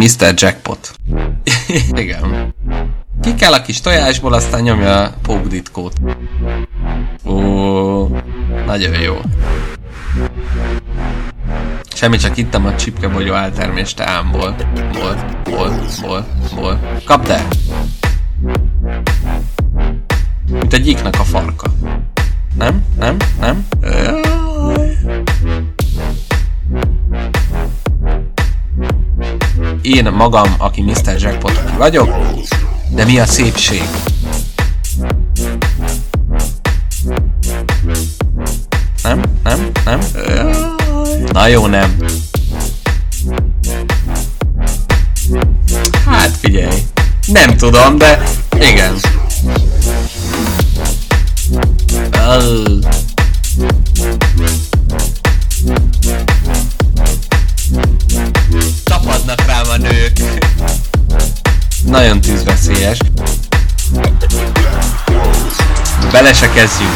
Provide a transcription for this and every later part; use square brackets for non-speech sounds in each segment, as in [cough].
Mr. Jackpot. [laughs] Igen. Ki kell a kis tojásból, aztán nyomja a pókditkót. Ó, nagyon jó. Semmi, csak ittam a csipkebogyó eltermést teámból. Ból, ból, ból, ból. Kapd el! Mint egy gyíknak a farka. Nem? Nem? Nem? Én magam, aki Mr. Jackpot vagyok, de mi a szépség? Nem? Nem? Nem? Na jó, nem. Hát figyelj. Nem tudom, de igen. Ugh. Nagyon tűzveszélyes. Bele se kezdjünk.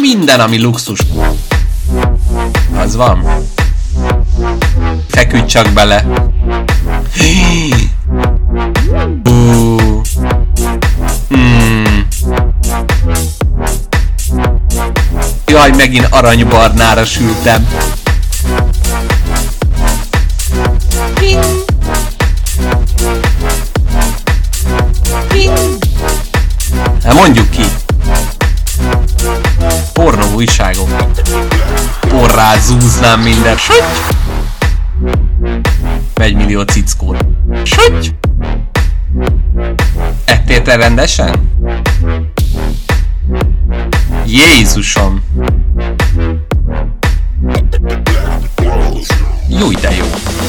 Minden, ami luxus. Az van. Feküdj csak bele. Ú. Jaj, megint aranybarnára sültem. Hát mondjuk ki. Pornó újságok. Porrá zúznám minden. Süty! Egy millió cickót. Süty! Ettél te rendesen? Jézusom! Jó, de jó.